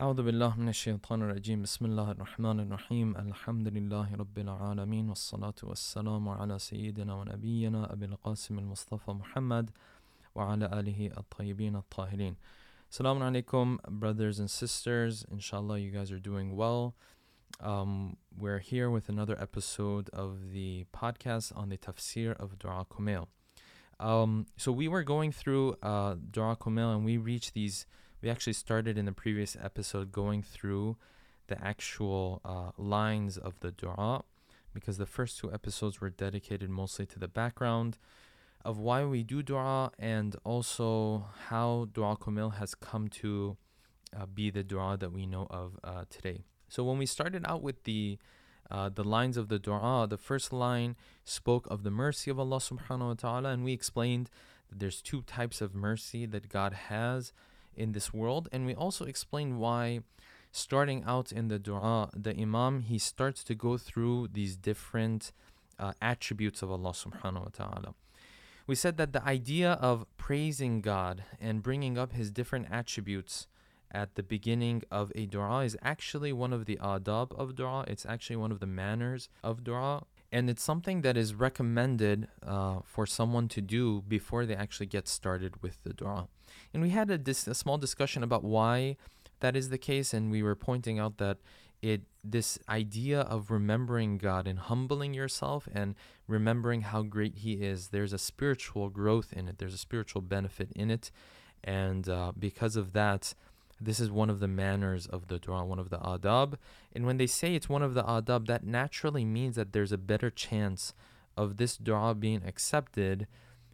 أعوذ بالله من الشيطان الرجيم بسم الله الرحمن الرحيم الحمد لله رب العالمين والصلاة والسلام على سيدنا ونبينا أبي القاسم المصطفى محمد وعلى آله الطيبين الطاهرين Assalamu alaikum, brothers and sisters. Inshallah, you guys are doing well. Um, we're here with another episode of the podcast on the tafsir of Dua Kumail. Um, so we were going through uh, Dua Kumail and we reached these we actually started in the previous episode going through the actual uh, lines of the dua because the first two episodes were dedicated mostly to the background of why we do dua and also how dua kumail has come to uh, be the dua that we know of uh, today. So when we started out with the uh, the lines of the dua, the first line spoke of the mercy of Allah subhanahu wa ta'ala, and we explained that there's two types of mercy that God has in this world. And we also explain why starting out in the dua, the Imam he starts to go through these different uh, attributes of Allah subhanahu wa ta'ala. We said that the idea of praising God and bringing up his different attributes at the beginning of a dua is actually one of the adab of dua. It's actually one of the manners of dua. And it's something that is recommended uh, for someone to do before they actually get started with the dua. And we had a, dis- a small discussion about why that is the case, and we were pointing out that it this idea of remembering God and humbling yourself and remembering how great He is. There's a spiritual growth in it. There's a spiritual benefit in it, and uh, because of that, this is one of the manners of the dua, one of the adab. And when they say it's one of the adab, that naturally means that there's a better chance of this dua being accepted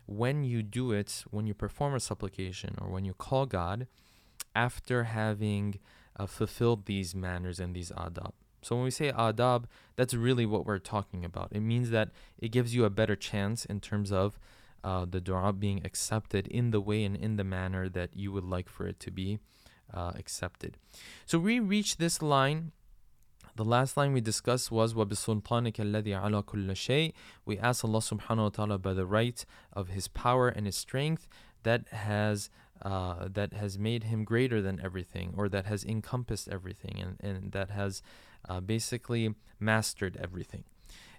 when you do it, when you perform a supplication or when you call God after having uh, fulfilled these manners and these adab. So when we say adab, that's really what we're talking about. It means that it gives you a better chance in terms of uh, the dua being accepted in the way and in the manner that you would like for it to be uh, accepted. So we reach this line the last line we discussed was وَبِسُلْطَانِكَ الَّذِي عَلَى كُلِّ شَيْءٍ We ask Allah subhanahu wa ta'ala by the right of His power and His strength that has uh, that has made Him greater than everything or that has encompassed everything and, and that has uh, basically mastered everything.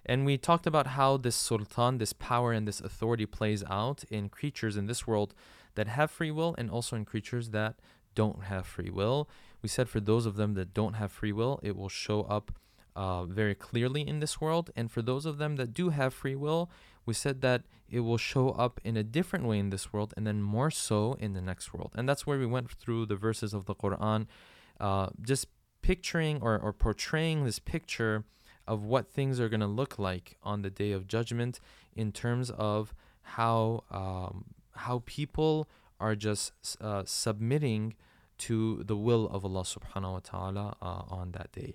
And we talked about how this sultan, this power and this authority plays out in creatures in this world that have free will and also in creatures that don't have free will. We said for those of them that don't have free will, it will show up uh, very clearly in this world. And for those of them that do have free will, we said that it will show up in a different way in this world and then more so in the next world. And that's where we went through the verses of the Quran, uh, just picturing or, or portraying this picture of what things are going to look like on the day of judgment in terms of how um, how people are just uh, submitting to the will of Allah subhanahu wa ta'ala uh, on that day.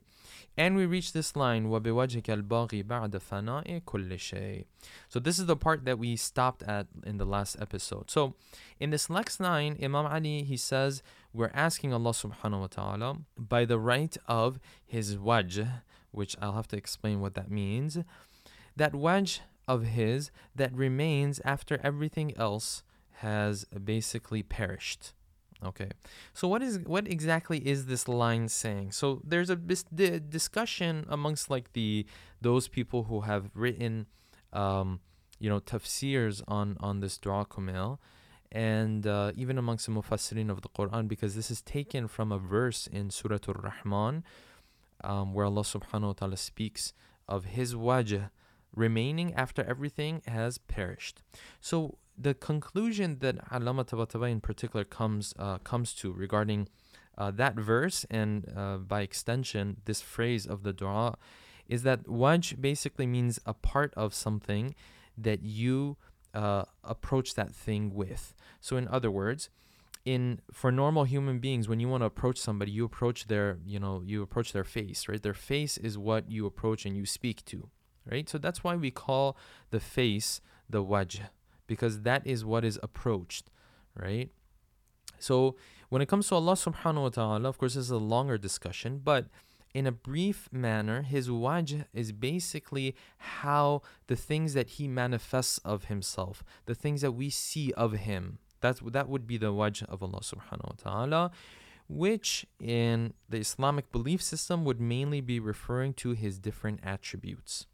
And we reach this line, وَبِوَجْهِكَ الْبَاغِي بَعْدَ فَنَاءِ كُلِّ شَيْءٍ So this is the part that we stopped at in the last episode. So in this next line, Imam Ali, he says, we're asking Allah subhanahu wa ta'ala by the right of his wajh, which I'll have to explain what that means, that wajh of his that remains after everything else has basically perished. Okay, so what is what exactly is this line saying? So there's a bis- discussion amongst like the those people who have written, um, you know, tafsirs on on this dua kumail, and uh, even amongst the mufassirin of the Quran, because this is taken from a verse in Surah Ar-Rahman, um, where Allah Subhanahu wa Taala speaks of His wajh remaining after everything has perished. So the conclusion that Allama Tabatabai in particular comes uh, comes to regarding uh, that verse and uh, by extension this phrase of the dua is that wajh basically means a part of something that you uh, approach that thing with. So in other words, in for normal human beings when you want to approach somebody you approach their you know you approach their face right? Their face is what you approach and you speak to right? So that's why we call the face the wajh because that is what is approached, right? So when it comes to Allah subhanahu wa ta'ala, of course, this is a longer discussion, but in a brief manner, his wajh is basically how the things that he manifests of himself, the things that we see of him, that's, that would be the wajh of Allah subhanahu wa ta'ala which in the Islamic belief system would mainly be referring to his different attributes.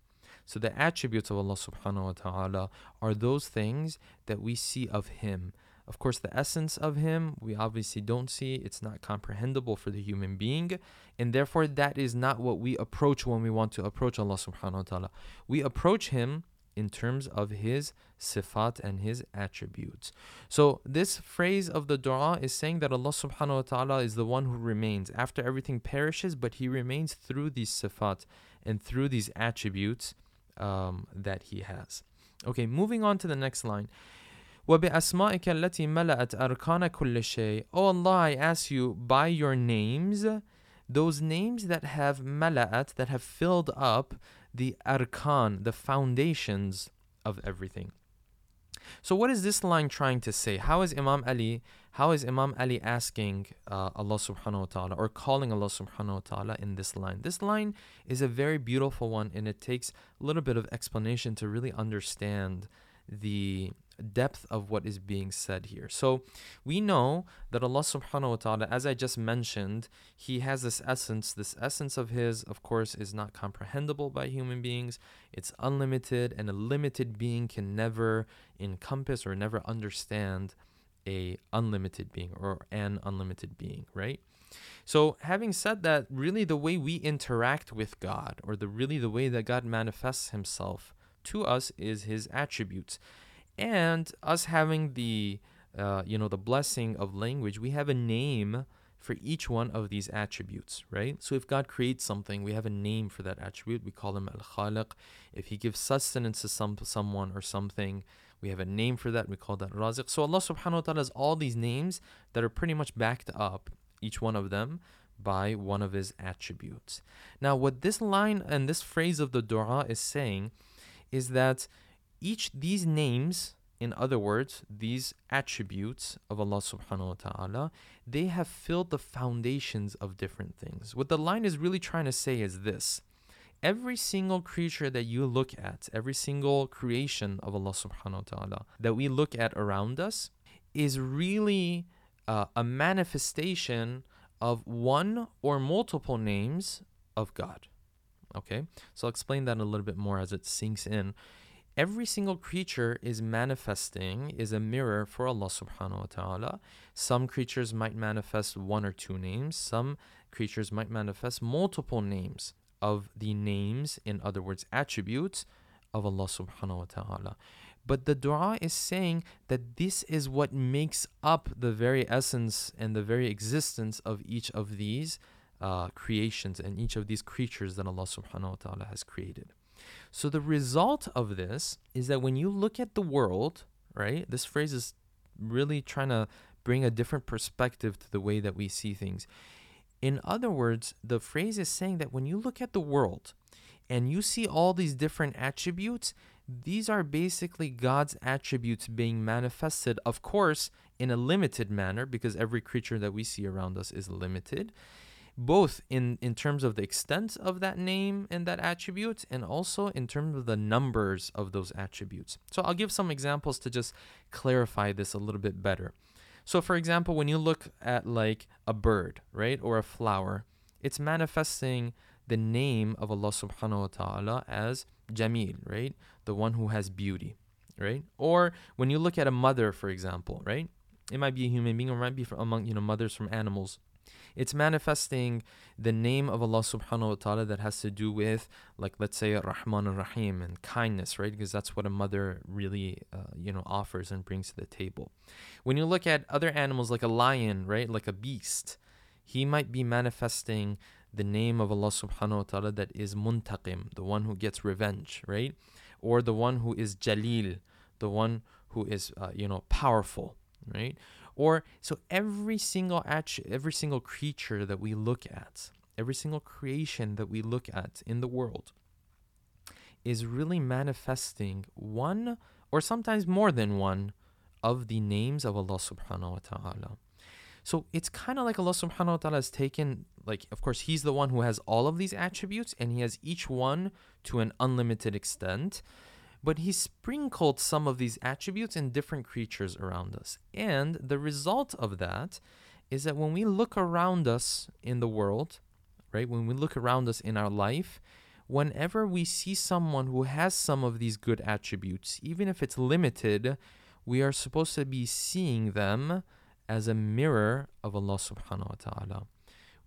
So the attributes of Allah subhanahu wa ta'ala are those things that we see of him. Of course, the essence of him we obviously don't see. It's not comprehensible for the human being. And therefore, that is not what we approach when we want to approach Allah subhanahu wa ta'ala. We approach him in terms of his sifat and his attributes. So this phrase of the dua is saying that Allah subhanahu wa ta'ala is the one who remains after everything perishes, but he remains through these sifat and through these attributes um, that he has. Okay, moving on to the next line. وبأسمائك التي ملأت أركان كل شيء. Oh Allah, I ask you by your names, those names that have mala'at, that have filled up the arkan, the foundations of everything. So, what is this line trying to say? How is Imam Ali, how is Imam Ali asking uh, Allah subhanahu wa ta'ala or calling Allah subhanahu wa ta'ala in this line? This line is a very beautiful one and it takes a little bit of explanation to really understand the depth of what is being said here. So we know that Allah subhanahu wa ta'ala, as I just mentioned, He has this essence. This essence of His, of course, is not comprehensible by human beings. It's unlimited, and a limited being can never encompass or never understand a unlimited being or an unlimited being, right? So, having said that, really the way we interact with God, or the really the way that God manifests Himself to us, is His attributes and us having the uh, you know the blessing of language we have a name for each one of these attributes right? So if god creates something we have a name for that attribute. We call him al-khaliq. If he gives sustenance to some someone or something we have a name for that. We call that raziq. So allah subhanahu wa ta'ala has all these names that are pretty much backed up each one of them by one of his attributes. Now what this line and this phrase of the dua is saying is that each these names in other words these attributes of allah subhanahu wa ta'ala they have filled the foundations of different things. What the line is really trying to say is this. Every single creature that you look at every single creation of allah subhanahu wa ta'ala that we look at around us is really uh, a manifestation of one or multiple names of god. Okay? So i'll explain that a little bit more as it sinks in every single creature is manifesting is a mirror for Allah subhanahu wa ta'ala. Some creatures might manifest one or two names, some creatures might manifest multiple names of the names, in other words, attributes of Allah subhanahu wa ta'ala. But the dua is saying that this is what makes up the very essence and the very existence of each of these uh, creations and each of these creatures that Allah subhanahu wa ta'ala has created. So the result of this is that when you look at the world, right, this phrase is really trying to bring a different perspective to the way that we see things. In other words, the phrase is saying that when you look at the world and you see all these different attributes, these are basically God's attributes being manifested, of course, in a limited manner, because every creature that we see around us is limited both in, in terms of the extent of that name and that attribute, and also in terms of the numbers of those attributes. So I'll give some examples to just clarify this a little bit better. So, for example, when you look at like a bird, right, or a flower, it's manifesting the name of Allah subhanahu wa ta'ala as Jamil, right? The one who has beauty, right? Or when you look at a mother, for example, right? It might be a human being or it might be from among, you know, mothers from animals it's manifesting the name of Allah subhanahu wa ta'ala that has to do with, like, let's say, Rahman and Rahim and kindness, right? Because that's what a mother really, uh, you know, offers and brings to the table. When you look at other animals like a lion, right? Like a beast, he might be manifesting the name of Allah subhanahu wa ta'ala that is muntaqim, the one who gets revenge, right? Or the one who is jalil, the one who is, uh, you know, powerful, right? Or so every single attribute, every single creature that we look at, every single creation that we look at in the world is really manifesting one or sometimes more than one of the names of Allah subhanahu wa ta'ala. So it's kind of like Allah subhanahu wa ta'ala has taken, like, of course, He's the one who has all of these attributes and He has each one to an unlimited extent but he sprinkled some of these attributes in different creatures around us. And the result of that is that when we look around us in the world, right, when we look around us in our life, whenever we see someone who has some of these good attributes, even if it's limited, we are supposed to be seeing them as a mirror of Allah subhanahu wa ta'ala.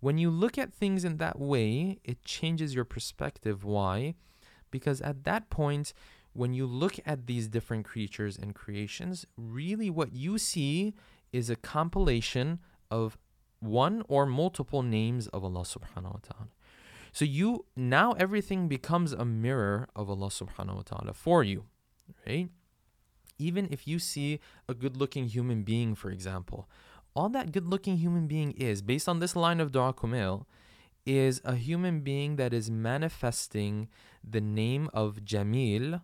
When you look at things in that way, it changes your perspective. Why? Because at that point, when you look at these different creatures and creations, really what you see is a compilation of one or multiple names of Allah subhanahu wa ta'ala. So you now everything becomes a mirror of Allah subhanahu wa ta'ala for you, right? Even if you see a good looking human being, for example, all that good looking human being is, based on this line of Dua Kumail, is a human being that is manifesting the name of Jamil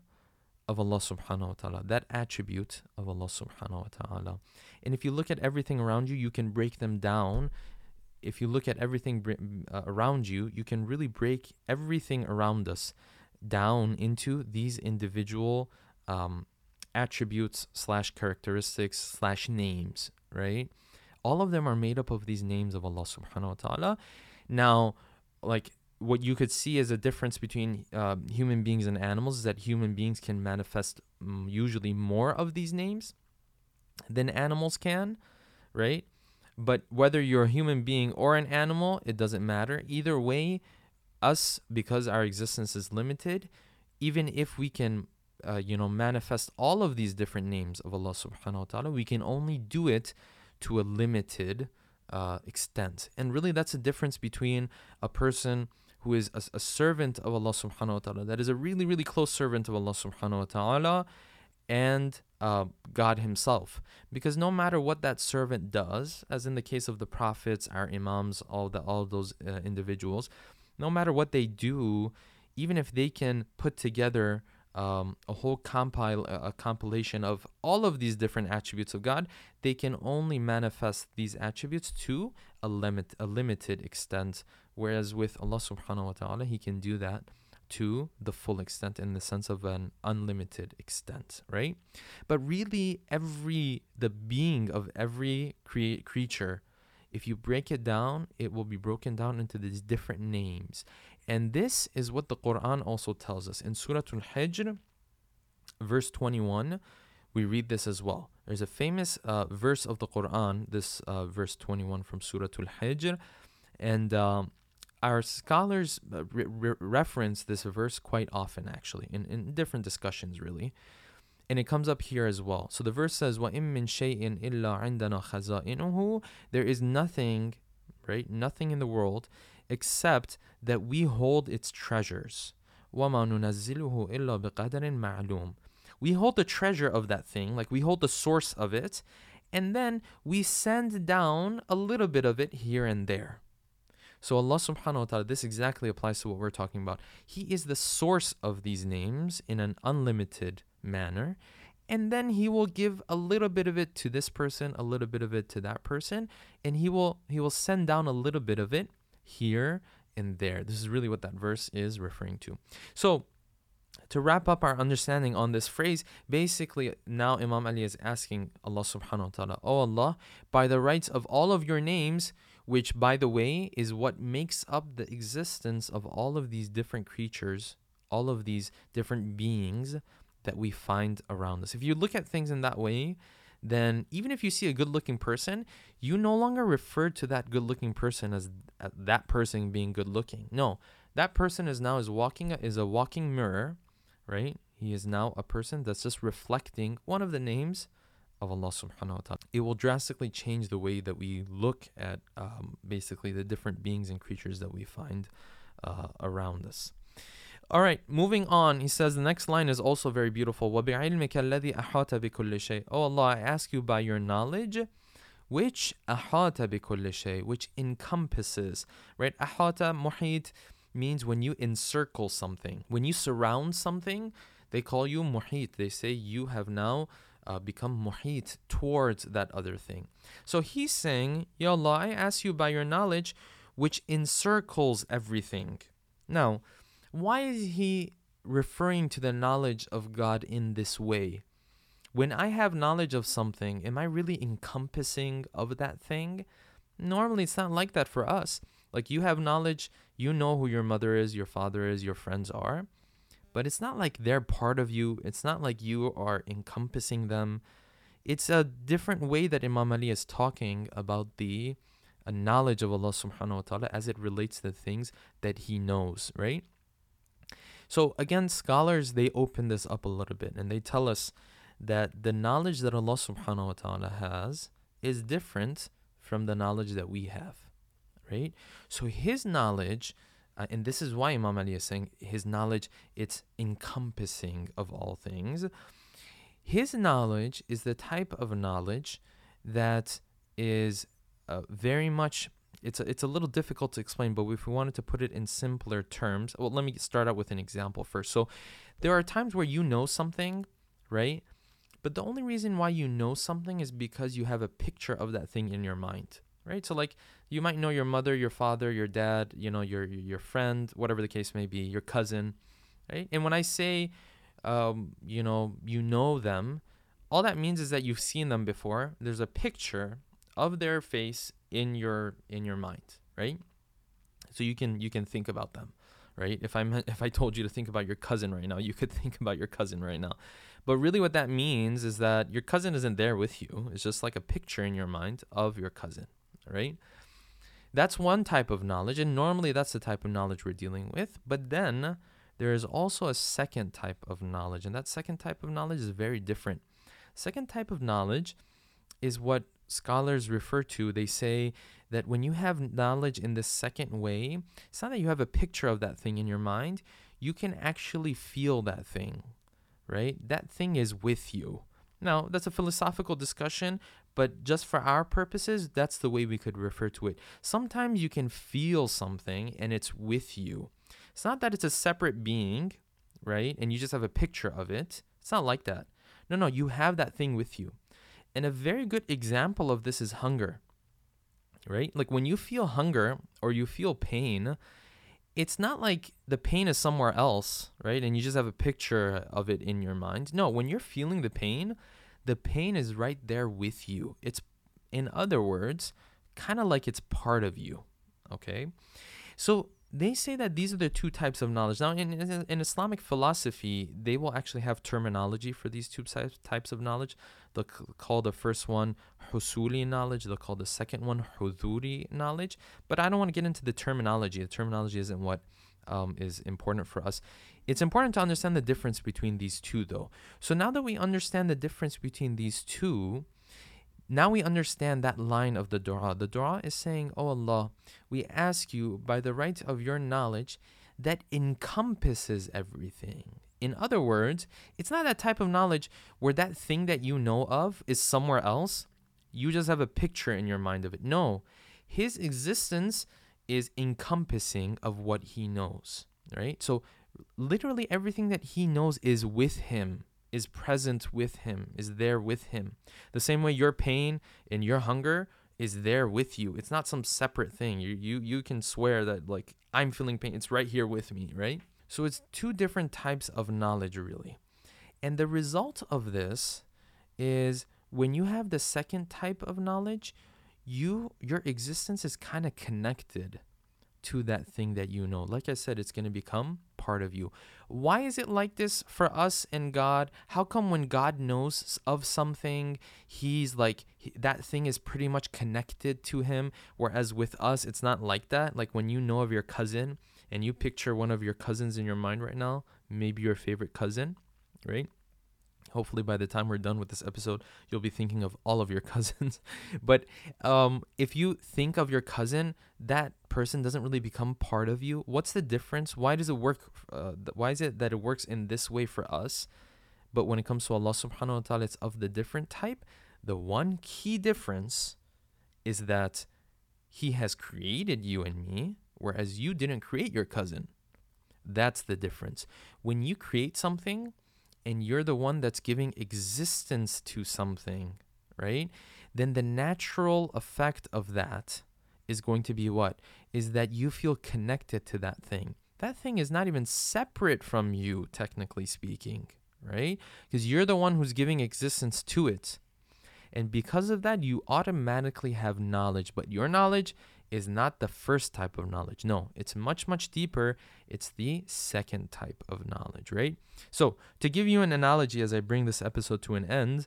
of Allah subhanahu wa ta'ala, that attribute of Allah subhanahu wa ta'ala. And if you look at everything around you, you can break them down. If you look at everything uh, around you, you can really break everything around us down into these individual um, attributes slash characteristics slash names, right? All of them are made up of these names of Allah subhanahu wa ta'ala. Now, like what you could see as a difference between uh, human beings and animals is that human beings can manifest um, usually more of these names than animals can, right? But whether you're a human being or an animal, it doesn't matter. Either way, us, because our existence is limited, even if we can, uh, you know, manifest all of these different names of Allah subhanahu wa ta'ala, we can only do it to a limited uh, extent. And really, that's the difference between a person who is a, a, servant of Allah subhanahu wa ta'ala, that is a really, really close servant of Allah subhanahu wa ta'ala, and uh, God Himself. Because no matter what that servant does, as in the case of the prophets, our imams, all the all those uh, individuals, no matter what they do, even if they can put together um, a whole compile a compilation of all of these different attributes of God, they can only manifest these attributes to a limit a limited extent. Whereas with Allah subhanahu wa ta'ala, He can do that to the full extent in the sense of an unlimited extent, right? But really, every the being of every crea- creature, if you break it down, it will be broken down into these different names. And this is what the Quran also tells us. In Surah Al Hijr, verse 21, we read this as well. There's a famous uh, verse of the Quran, this uh, verse 21 from Surah Al Hijr. And um, our scholars uh, re- re- reference this verse quite often, actually, in, in different discussions, really. And it comes up here as well. So the verse says, وَإِن مِّن شَيْءٍ إِلَّا عِندَنَا خَزَائِنُهُ There is nothing, right, nothing in the world except that we hold its treasures. وَمَا نُنَزِّلُهُ إِلَّا بِقَدَرٍ مَعْلُومٍ We hold the treasure of that thing, like we hold the source of it, and then we send down a little bit of it here and there. So Allah subhanahu wa ta'ala, this exactly applies to what we're talking about. He is the source of these names in an unlimited manner. And then he will give a little bit of it to this person, a little bit of it to that person, and he will he will send down a little bit of it here and there. This is really what that verse is referring to. So, to wrap up our understanding on this phrase, basically now Imam Ali is asking Allah subhanahu wa ta'ala, Oh Allah, by the rights of all of your names, which by the way is what makes up the existence of all of these different creatures, all of these different beings that we find around us. If you look at things in that way, then even if you see a good looking person, you no longer refer to that good looking person as that person being good looking. No, that person is now is walking is a walking mirror, right? He is now a person that's just reflecting one of the names of Allah subhanahu wa ta'ala. It will drastically change the way that we look at um, basically the different beings and creatures that we find uh, around us. All right, moving on. He says the next line is also very beautiful. وَبِعِلْمِكَ الَّذِي أَحَاطَ بِكُلِّ شَيْءٍ Oh Allah, I ask you by your knowledge, which أَحَاطَ بِكُلِّ شَيْءٍ, which encompasses, right? أَحَاطَ muhit means when you encircle something. When you surround something, they call you muhit. They say you have now uh, become muhit towards that other thing. So he's saying, Ya Allah, I ask you by your knowledge, which encircles everything. Now, why is he referring to the knowledge of God in this way? When I have knowledge of something, am I really encompassing of that thing? Normally, it's not like that for us. Like you have knowledge, you know who your mother is, your father is, your friends are, but it's not like they're part of you. It's not like you are encompassing them. It's a different way that Imam Ali is talking about the uh, knowledge of Allah subhanahu wa ta'ala as it relates to the things that he knows, right? So again, scholars they open this up a little bit and they tell us that the knowledge that Allah subhanahu wa ta'ala has is different from the knowledge that we have, right? So his knowledge, uh, and this is why Imam Ali is saying his knowledge, it's encompassing of all things. His knowledge is the type of knowledge that is uh, very much it's a, it's a little difficult to explain, but if we wanted to put it in simpler terms, well, let me start out with an example first. So, there are times where you know something, right? But the only reason why you know something is because you have a picture of that thing in your mind, right? So, like, you might know your mother, your father, your dad, you know, your your friend, whatever the case may be, your cousin, right? And when I say, um, you know, you know them, all that means is that you've seen them before. There's a picture of their face in your in your mind, right? So you can you can think about them, right? If I'm if I told you to think about your cousin right now, you could think about your cousin right now. But really what that means is that your cousin isn't there with you. It's just like a picture in your mind of your cousin, right? That's one type of knowledge and normally that's the type of knowledge we're dealing with. But then there is also a second type of knowledge and that second type of knowledge is very different. Second type of knowledge is what scholars refer to, they say that when you have knowledge in the second way, it's not that you have a picture of that thing in your mind, you can actually feel that thing, right? That thing is with you. Now, that's a philosophical discussion, but just for our purposes, that's the way we could refer to it. Sometimes you can feel something and it's with you. It's not that it's a separate being, right? And you just have a picture of it. It's not like that. No, no, you have that thing with you. And a very good example of this is hunger, right? Like when you feel hunger or you feel pain, it's not like the pain is somewhere else, right? And you just have a picture of it in your mind. No, when you're feeling the pain, the pain is right there with you. It's, in other words, kind of like it's part of you, okay? So they say that these are the two types of knowledge. Now, in, in, in, Islamic philosophy, they will actually have terminology for these two types of knowledge. They'll call the first one husuli knowledge, they'll call the second one huduri knowledge. But I don't want to get into the terminology. The terminology isn't what um, is important for us. It's important to understand the difference between these two, though. So now that we understand the difference between these two, now we understand that line of the dua. The dua is saying, Oh Allah, we ask you by the right of your knowledge that encompasses everything. In other words, it's not that type of knowledge where that thing that you know of is somewhere else. You just have a picture in your mind of it. No, his existence is encompassing of what he knows, right? So literally everything that he knows is with him is present with him, is there with him. The same way your pain and your hunger is there with you. It's not some separate thing. You you you can swear that like I'm feeling pain. It's right here with me, right? So it's two different types of knowledge really. And the result of this is when you have the second type of knowledge, you your existence is kind of connected to that thing that you know. Like I said, it's going to become part of you. Why is it like this for us and God? How come when God knows of something, he's like he, that thing is pretty much connected to him whereas with us it's not like that? Like when you know of your cousin and you picture one of your cousins in your mind right now, maybe your favorite cousin, right? Hopefully by the time we're done with this episode you'll be thinking of all of your cousins. But um, if you think of your cousin that person doesn't really become part of you. What's the difference? Why does it work uh, why is it that it works in this way for us but when it comes to allah subhanahu wa ta'ala it's of the different type? The one key difference is that he has created you and me whereas you didn't create your cousin. That's the difference. When you create something and you're the one that's giving existence to something, right? Then the natural effect of that is going to be what? Is that you feel connected to that thing. That thing is not even separate from you, technically speaking, right? Because you're the one who's giving existence to it. And because of that, you automatically have knowledge, but your knowledge is not the first type of knowledge. No, it's much, much deeper. It's the second type of knowledge, right? So, to give you an analogy as I bring this episode to an end,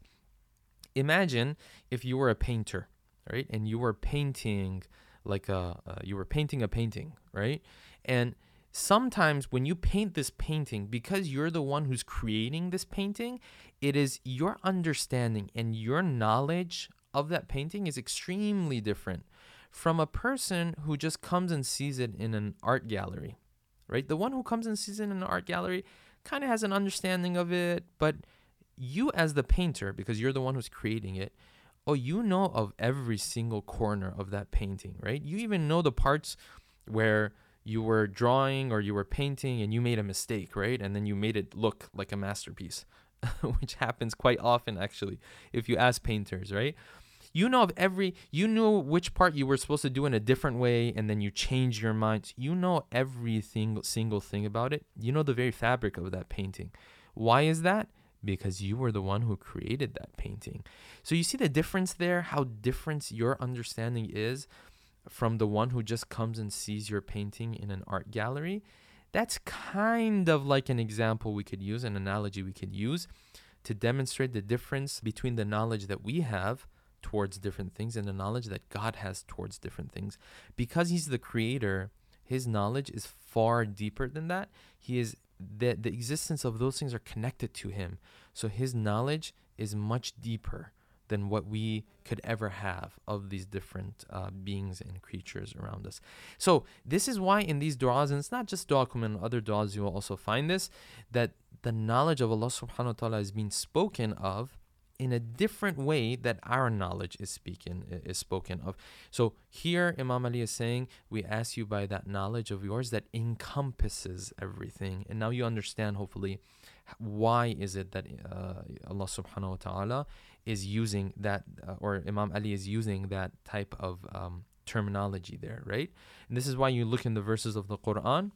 imagine if you were a painter, right? And you were painting like a, uh, you were painting a painting, right? And sometimes when you paint this painting, because you're the one who's creating this painting, it is your understanding and your knowledge of that painting is extremely different from a person who just comes and sees it in an art gallery, right? The one who comes and sees it in an art gallery kind of has an understanding of it, but you, as the painter, because you're the one who's creating it, oh, you know of every single corner of that painting, right? You even know the parts where you were drawing or you were painting and you made a mistake, right? And then you made it look like a masterpiece, which happens quite often, actually, if you ask painters, right? You know of every, you knew which part you were supposed to do in a different way, and then you change your mind. You know everything, single thing about it. You know the very fabric of that painting. Why is that? Because you were the one who created that painting. So you see the difference there, how different your understanding is from the one who just comes and sees your painting in an art gallery. That's kind of like an example we could use, an analogy we could use to demonstrate the difference between the knowledge that we have towards different things and the knowledge that God has towards different things. Because He's the creator, His knowledge is far deeper than that. He is the, the existence of those things are connected to Him. So His knowledge is much deeper than what we could ever have of these different uh, beings and creatures around us. So this is why in these du'as, and it's not just dua in other du'as you will also find this, that the knowledge of Allah subhanahu wa ta'ala is being spoken of in a different way that our knowledge is speaking is spoken of. So here Imam Ali is saying, we ask you by that knowledge of yours that encompasses everything. And now you understand hopefully why is it that uh, Allah subhanahu wa ta'ala is using that uh, or Imam Ali is using that type of um, terminology there, right? And this is why you look in the verses of the Quran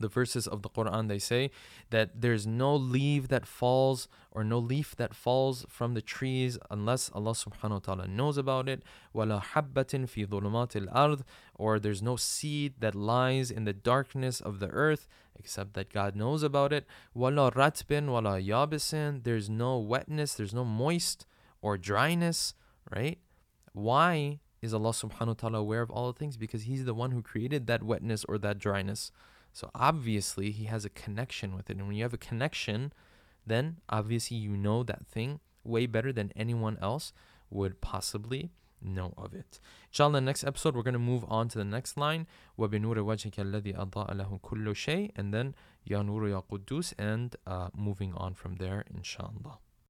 the verses of the Quran they say that there's no leaf that falls or no leaf that falls from the trees unless Allah subhanahu wa ta'ala knows about it وَلَا حَبَّةٍ فِي ظُلُمَاتِ الْأَرْضِ or there's no seed that lies in the darkness of the earth except that God knows about it وَلَا رَتْبٍ وَلَا يَابِسٍ there's no wetness there's no moist or dryness right why is Allah subhanahu wa ta'ala aware of all the things because he's the one who created that wetness or that dryness so obviously he has a connection with it. And when you have a connection, then obviously you know that thing way better than anyone else would possibly know of it. Inshallah, next episode, we're going to move on to the next line. وَبِنُورِ وَجْهِكَ الَّذِي أَضَاءَ لَهُ كُلُّ شَيْء And then يَا نُورُ يَا قُدُّوسِ And uh, moving on from there, inshallah.